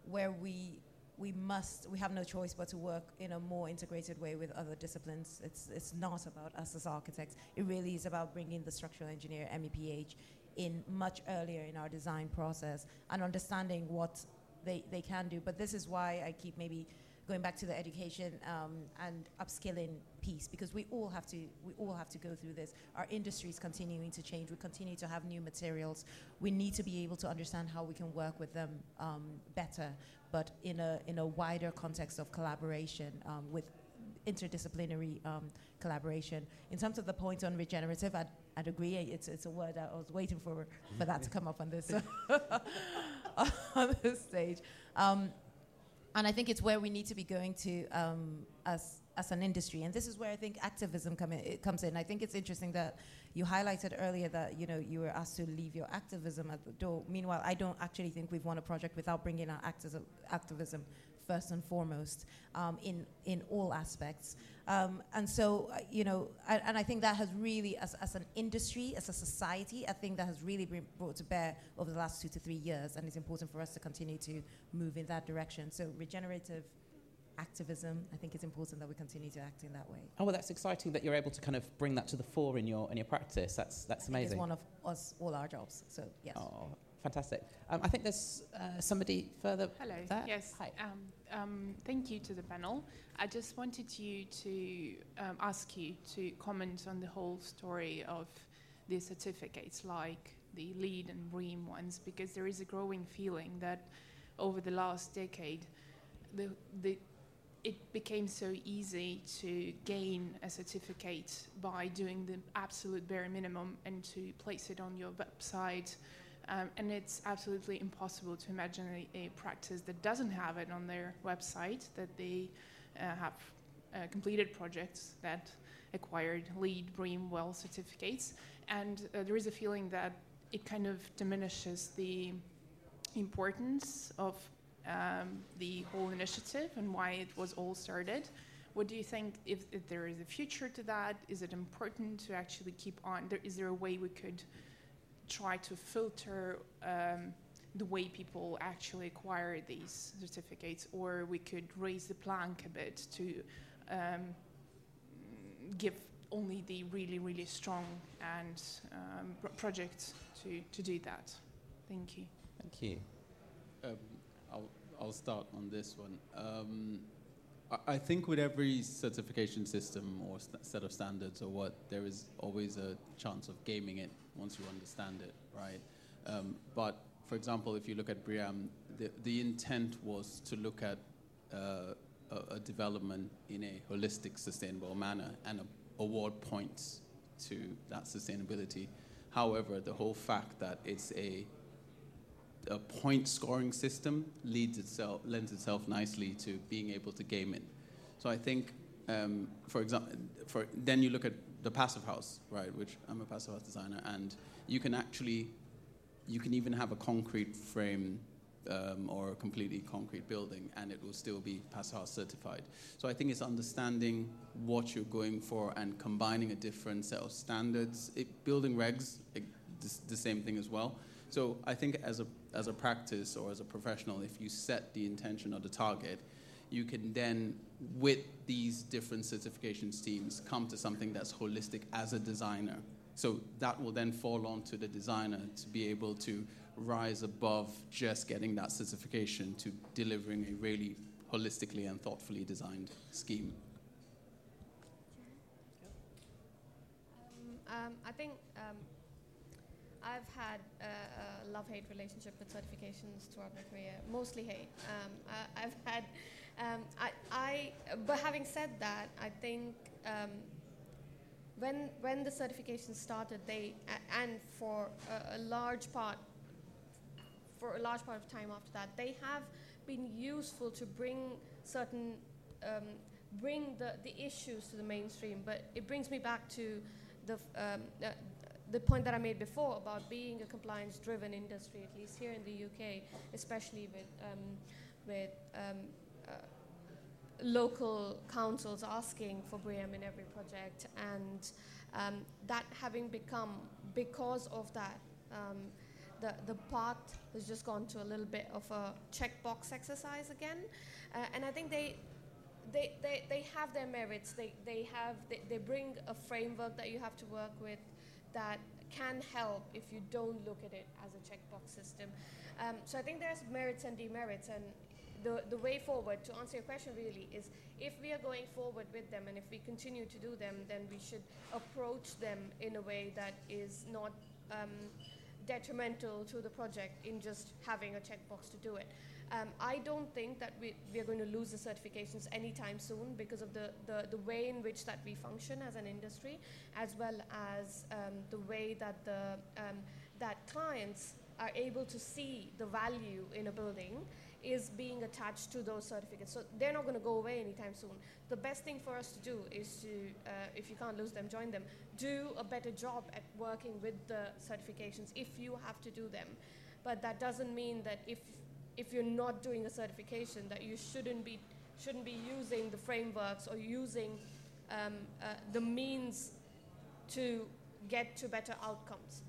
where we we must we have no choice but to work in a more integrated way with other disciplines. It's it's not about us as architects. It really is about bringing the structural engineer MEPH in much earlier in our design process and understanding what they, they can do. But this is why I keep maybe going back to the education um, and upskilling piece because we all have to we all have to go through this. Our industry is continuing to change. We continue to have new materials. We need to be able to understand how we can work with them um, better, but in a in a wider context of collaboration um, with interdisciplinary um, collaboration. In terms of the point on regenerative, I'd, I'd agree. It's, it's a word I was waiting for, for that to come up on this, on this stage. Um, and I think it's where we need to be going to um, as, as an industry. And this is where I think activism come in, it comes in. I think it's interesting that you highlighted earlier that you know you were asked to leave your activism at the door. Meanwhile, I don't actually think we've won a project without bringing our activism first and foremost um, in, in all aspects. Um, and so, uh, you know, I, and I think that has really, as, as an industry, as a society, I think that has really been brought to bear over the last two to three years, and it's important for us to continue to move in that direction. So, regenerative activism, I think it's important that we continue to act in that way. Oh, well, that's exciting that you're able to kind of bring that to the fore in your, in your practice. That's, that's amazing. It's one of us, all our jobs, so yes. Oh, fantastic. Um, I think there's uh, somebody further Hello. there. Yes. Hi. Um, um, thank you to the panel. I just wanted you to um, ask you to comment on the whole story of the certificates, like the LEED and BREEAM ones, because there is a growing feeling that over the last decade, the, the it became so easy to gain a certificate by doing the absolute bare minimum and to place it on your website. Um, and it's absolutely impossible to imagine a, a, practice that doesn't have it on their website, that they uh, have uh, completed projects that acquired LEED, BREEAM, WELL certificates. And uh, there is a feeling that it kind of diminishes the importance of um, the whole initiative and why it was all started. What do you think if, if, there is a future to that? Is it important to actually keep on? There, is there a way we could try to filter um, the way people actually acquire these certificates, or we could raise the plank a bit to um, give only the really, really strong and um, projects to, to do that? Thank you. Thank you. Um, I'll, I'll start on this one. Um, I, I think with every certification system or st- set of standards or what, there is always a chance of gaming it once you understand it, right? Um, but for example, if you look at BREEAM, the, the intent was to look at uh, a, a, development in a holistic, sustainable manner and a, award points to that sustainability. However, the whole fact that it's a a point scoring system leads itself, lends itself nicely to being able to game it. So I think, um, for example, for, then you look at the passive house, right, which I'm a passive house designer, and you can actually, you can even have a concrete frame um, or a completely concrete building, and it will still be passive house certified. So I think it's understanding what you're going for and combining a different set of standards. It, building regs, it, the same thing as well. So I think as a as a practice or as a professional, if you set the intention or the target, you can then, with these different certification teams, come to something that's holistic as a designer. So that will then fall onto the designer to be able to rise above just getting that certification to delivering a really holistically and thoughtfully designed scheme. Um, um, I think um, I've had a, a love-hate relationship with certifications throughout my career, mostly hate. Um, I, have had, um, I, I, but having said that, I think um, when when the certifications started, they and for a, a, large part, for a large part of time after that, they have been useful to bring certain um, bring the, the issues to the mainstream. But it brings me back to the uh, the point that I made before about being a compliance-driven industry, at least here in the UK, especially with um, with um, local councils asking for BREEAM in every project, and um, that having become because of that. Um, the, the path has just gone to a little bit of a checkbox exercise again. Uh, and I think they, they, they, they have their merits. They, they, have, they, they bring a framework that you have to work with that can help if you don't look at it as a checkbox system. Um, so I think there's merits and demerits, and the, the way forward, to answer your question really, is if we are going forward with them and if we continue to do them, then we should approach them in a way that is not um, detrimental to the project in just having a checkbox to do it. Um, I don't think that we, we are going to lose the certifications anytime soon because of the, the, the way in which that we function as an industry, as well as um, the way that the um, that clients are able to see the value in a building is being attached to those certificates. So they're not going to go away anytime soon. The best thing for us to do is to, uh, if you can't lose them, join them. Do a better job at working with the certifications if you have to do them. But that doesn't mean that if if you're not doing a certification, that you shouldn't be shouldn't be using the frameworks or using um, uh, the means to get to better outcomes.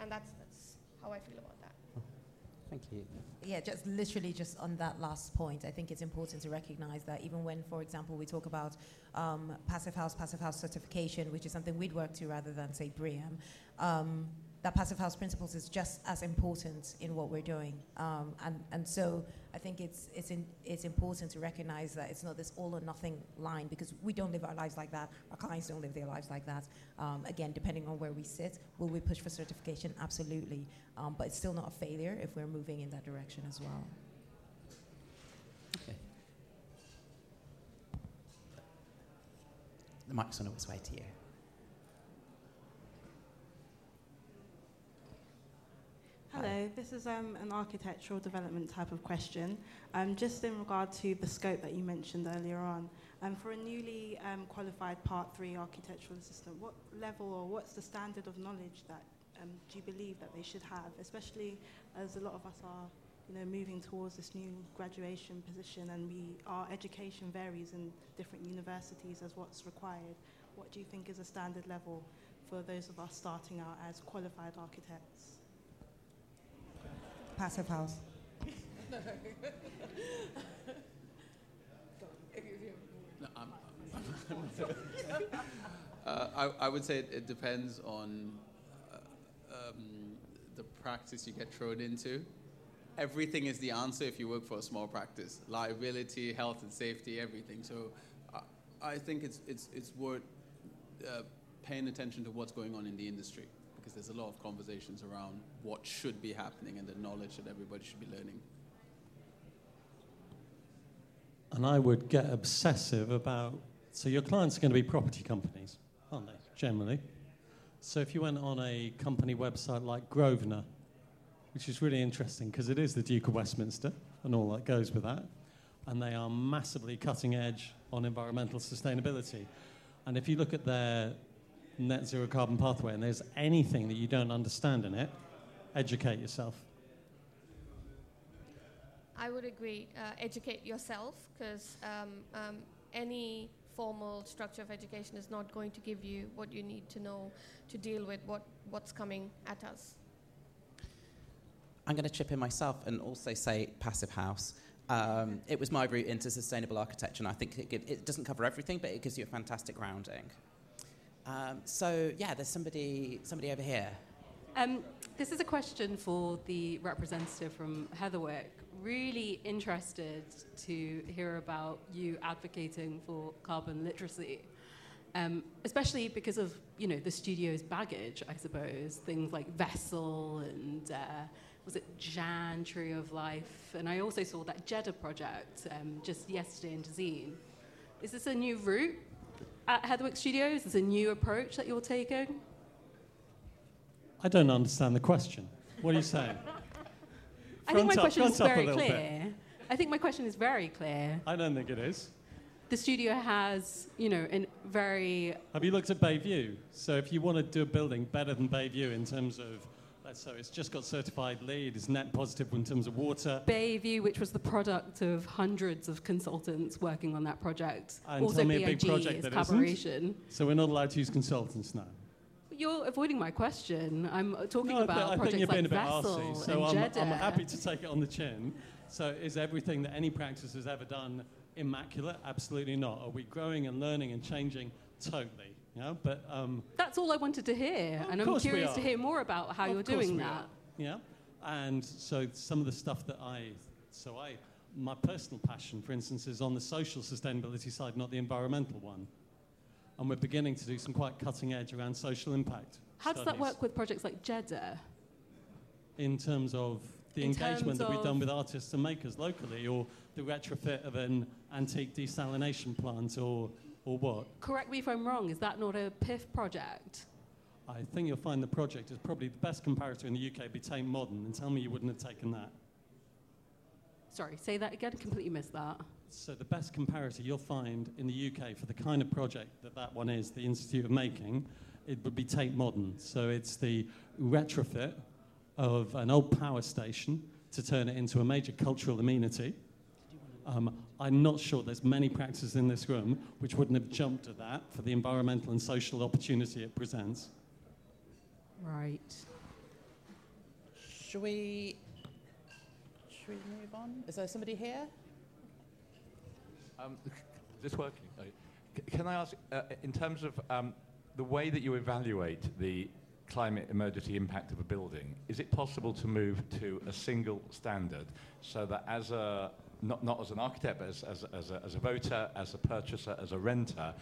And that's that's how I feel about that. Thank you. Yeah, just literally just on that last point, I think it's important to recognize that even when, for example, we talk about um, passive house, passive house certification, which is something we'd work to rather than say BREEAM, um, that passive house principles is just as important in what we're doing. Um, and, and so I think it's, it's, in, it's important to recognize that it's not this all or nothing line because we don't live our lives like that. Our clients don't live their lives like that. Um, again, depending on where we sit, will we push for certification? Absolutely. Um, but it's still not a failure if we're moving in that direction as well. Okay. The mic's on its way to you. Hello, this is um, an architectural development type of question. Um, just in regard to the scope that you mentioned earlier on, um, for a newly um, qualified Part 3 architectural assistant, what level or what's the standard of knowledge that um, do you believe that they should have, especially as a lot of us are you know, moving towards this new graduation position and we, our education varies in different universities as what's required. What do you think is a standard level for those of us starting out as qualified architects? Passive house. Uh, I, I would say it, it depends on uh, um, the practice you get thrown into. Everything is the answer if you work for a small practice. Liability, health and safety, everything. So I, I think it's, it's, it's worth uh, paying attention to what's going on in the industry because there's a lot of conversations around what should be happening and the knowledge that everybody should be learning. And I would get obsessive about. So your clients are going to be property companies, aren't they? Generally. So if you went on a company website like Grosvenor, which is really interesting because it is the Duke of Westminster and all that goes with that, and they are massively cutting edge on environmental sustainability. And if you look at their net zero carbon pathway and there's anything that you don't understand in it, educate yourself. I would agree. Uh, educate yourself because um, um, any formal structure of education is not going to give you what you need to know to deal with what, what's coming at us. I'm going to chip in myself and also say Passive House. Um, it was my route into sustainable architecture, and I think it, give, it, doesn't cover everything, but it gives you a fantastic grounding. Um, so, yeah, there's somebody, somebody over here. Um, this is a question for the representative from Heatherwick. Really interested to hear about you advocating for carbon literacy, um, especially because of you know the studio's baggage, I suppose. Things like Vessel and uh, was it Jan Tree of Life, and I also saw that Jeddah project um, just yesterday in Dezeen. Is this a new route at Heatherwick Studios? Is a new approach that you're taking? I don't understand the question. What are you saying? I think my up, question is front up a very little bit. clear. I think my question is very clear. I don't think it is. The studio has, you know, a very Have you looked at Bayview? So if you want to do a building better than Bayview in terms of, let's it's just got certified LEED, it's net positive in terms of water. Bayview, which was the product of hundreds of consultants working on that project. And also tell me a BIG project is that collaboration. isn't. So we're not allowed to use consultants now. You're avoiding my question. I'm talking No, about I think projects you're being like a bit Vessel arsey, so and I'm. I'm happy to take it on the chin. So is everything that any practice has ever done immaculate? Absolutely not. Are we growing and learning and changing? Totally. Yeah, but um, That's all I wanted to hear, and I'm curious to hear more about how Of you're doing that. are. Yeah, and so some of the stuff that I, so I, my personal passion, for instance, is on the social sustainability side, not the environmental one. And we're beginning to do some quite cutting edge around social impact. How does that work with projects like Jeddah? In terms of the In engagement that we've done with artists and makers locally, or the retrofit of an antique desalination plant, or, or what? Correct me if I'm wrong. Is that not a PIF project? I think you'll find the project is probably the best comparator in the UK be Tate Modern, and tell me you wouldn't have taken that. Sorry, say that again. Completely missed that. So the best comparator you'll find in the UK for the kind of project that that one is, the Institute of Making, it would be Tate Modern. So it's the retrofit of an old power station to turn it into a major cultural amenity. Um, I'm not sure there's many practices in this room which wouldn't have jumped at that for the environmental and social opportunity it presents. Right. Should we? Should we move on? Is there somebody here? Um, is this working? Uh, Can I ask, uh, in terms of um, the way that you evaluate the climate emergency impact of a building, is it possible to move to a single standard so that as a, not, not as an architect, but as, as, as, a, as a voter, as a purchaser, as a renter,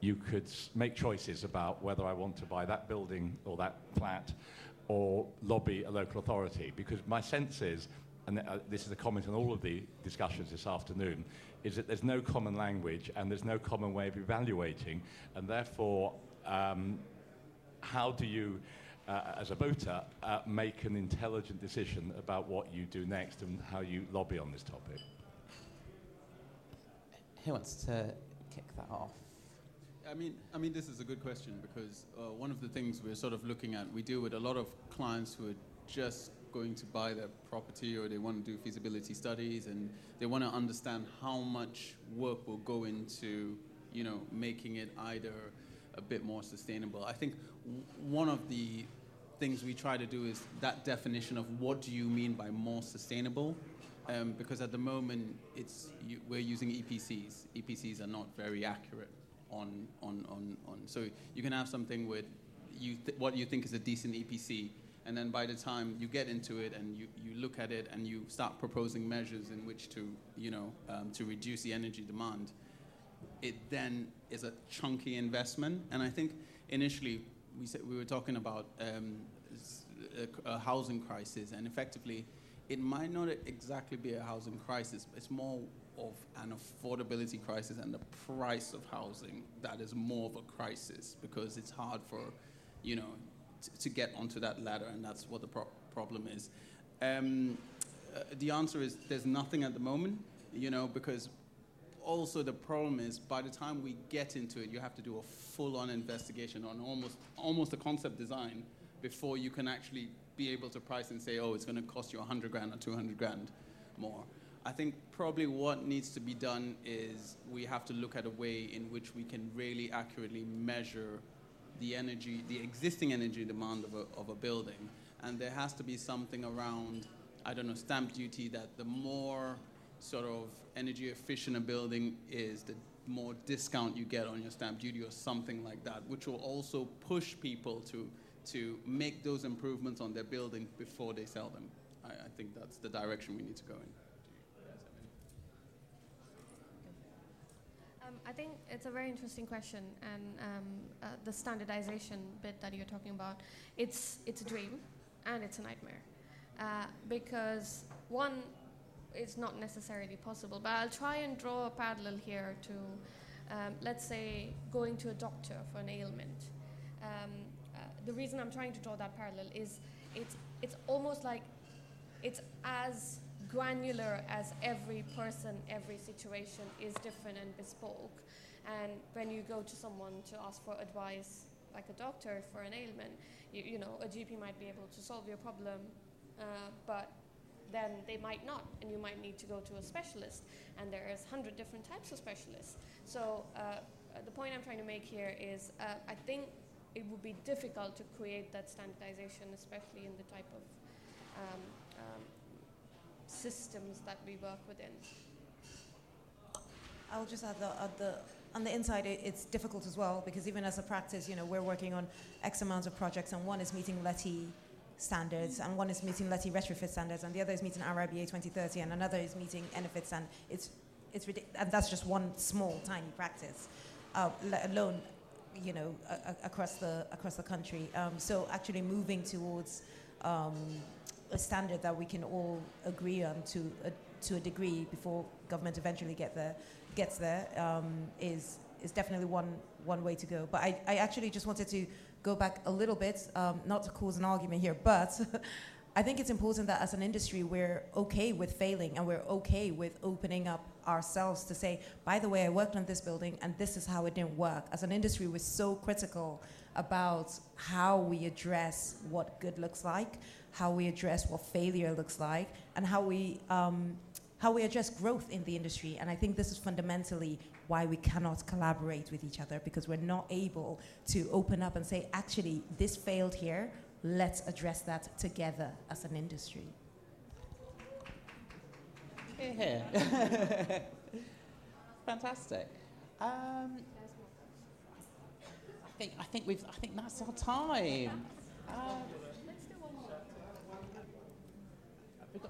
you could make choices about whether I want to buy that building or that flat or lobby a local authority? Because my sense is, and uh, this is a comment on all of the discussions this afternoon, is that there's no common language and there's no common way of evaluating, and therefore, um, how do you, uh, as a voter, uh, make an intelligent decision about what you do next and how you lobby on this topic? Who wants to kick that off? I mean, I mean, this is a good question because uh, one of the things we're sort of looking at, we deal with a lot of clients who are just going to buy their property or they want to do feasibility studies and they want to understand how much work will go into, you know, making it either a bit more sustainable. I think w- one of the things we try to do is that definition of what do you mean by more sustainable um, because at the moment it's you, we're using EPCs. EPCs are not very accurate on on on on. So you can have something with you th- what you think is a decent EPC, and then by the time you get into it and you, you look at it and you start proposing measures in which to you know um, to reduce the energy demand, it then is a chunky investment. And I think initially we said we were talking about um, a, a housing crisis, and effectively, it might not exactly be a housing crisis. It's more of an affordability crisis and the price of housing that is more of a crisis because it's hard for, you know, t- to get onto that ladder, and that's what the pro- problem is. Um, uh, the answer is there's nothing at the moment, you know, because also the problem is by the time we get into it, you have to do a full-on investigation on almost almost a concept design before you can actually be able to price and say, oh, it's going to cost you 100 grand or 200 grand more. I think probably what needs to be done is we have to look at a way in which we can really accurately measure the energy, the existing energy demand of a, of a building. And there has to be something around, I don't know, stamp duty that the more sort of energy efficient a building is, the more discount you get on your stamp duty or something like that, which will also push people to, to make those improvements on their building before they sell them. I, I think that's the direction we need to go in. Um, I think it's a very interesting question, and um, uh, the standardization bit that you're talking about, it's it's a dream, and it's a nightmare, uh, because one, it's not necessarily possible. But I'll try and draw a parallel here to, um, let's say, going to a doctor for an ailment. Um, the reason I'm trying to draw that parallel is it's it's almost like it's as granular as every person, every situation is different and bespoke. And when you go to someone to ask for advice, like a doctor for an ailment, you, you know, a GP might be able to solve your problem, uh, but then they might not, and you might need to go to a specialist. And there's hundred different types of specialists. So uh, the point I'm trying to make here is, uh, I think it would be difficult to create that standardization, especially in the type of um, um, systems that we work within. I'll just add the, the on the inside it, it's difficult as well because even as a practice, you know, we're working on X amounts of projects and one is meeting LETI standards and one is meeting LETI retrofit standards and the other is meeting RIBA 2030 and another is meeting NFITs and it's it's ridic- and that's just one small tiny practice, uh, let alone you know a, across the across the country. Um, so actually moving towards um, a standard that we can all agree on to a, to a degree before government eventually get there gets there um, is is definitely one one way to go. But I, I actually just wanted to go back a little bit, um, not to cause an argument here, but I think it's important that as an industry we're okay with failing and we're okay with opening up ourselves to say, by the way, I worked on this building and this is how it didn't work. As an industry, we're so critical about how we address what good looks like, how we address what failure looks like, and how we um, how we address growth in the industry. And I think this is fundamentally why we cannot collaborate with each other because we're not able to open up and say, actually, this failed here. Let's address that together as an industry. Here, Fantastic. Um, I think I think we've I think that's our time. Uh,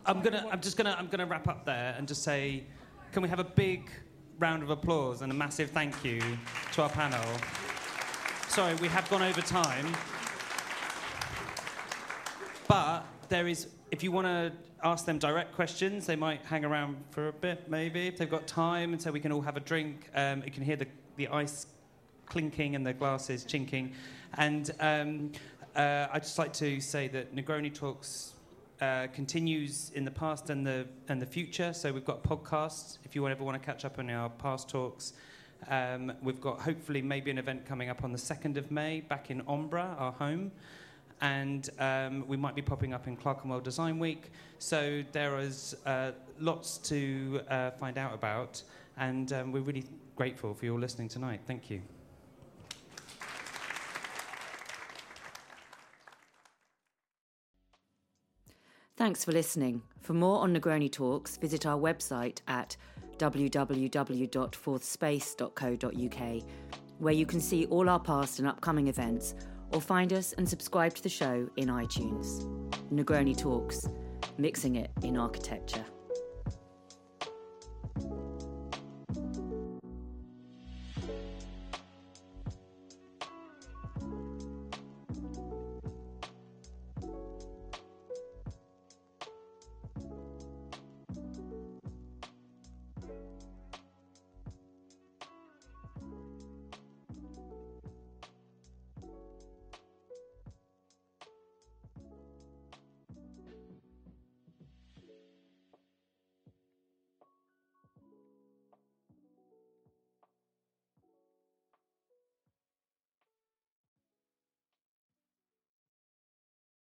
I'm gonna. I'm just gonna. I'm gonna wrap up there and just say, can we have a big round of applause and a massive thank you to our panel. Sorry, we have gone over time, but there is. If you want to ask them direct questions, they might hang around for a bit, maybe if they've got time, and so we can all have a drink. Um, you can hear the the ice clinking and the glasses chinking, and um, uh, I'd just like to say that Negroni Talks uh, continues in the past and the and the future. So we've got podcasts. If you ever want to catch up on our past talks, um, we've got hopefully maybe an event coming up on the second of May back in Ombra, our home, and um, we might be popping up in Clerkenwell Design Week. So there is uh, lots to uh, find out about, and um, we're really grateful for your listening tonight. Thank you. Thanks for listening. For more on Negroni Talks, visit our website at www.fourthspace.co.uk, where you can see all our past and upcoming events, or find us and subscribe to the show in iTunes. Negroni Talks, mixing it in architecture.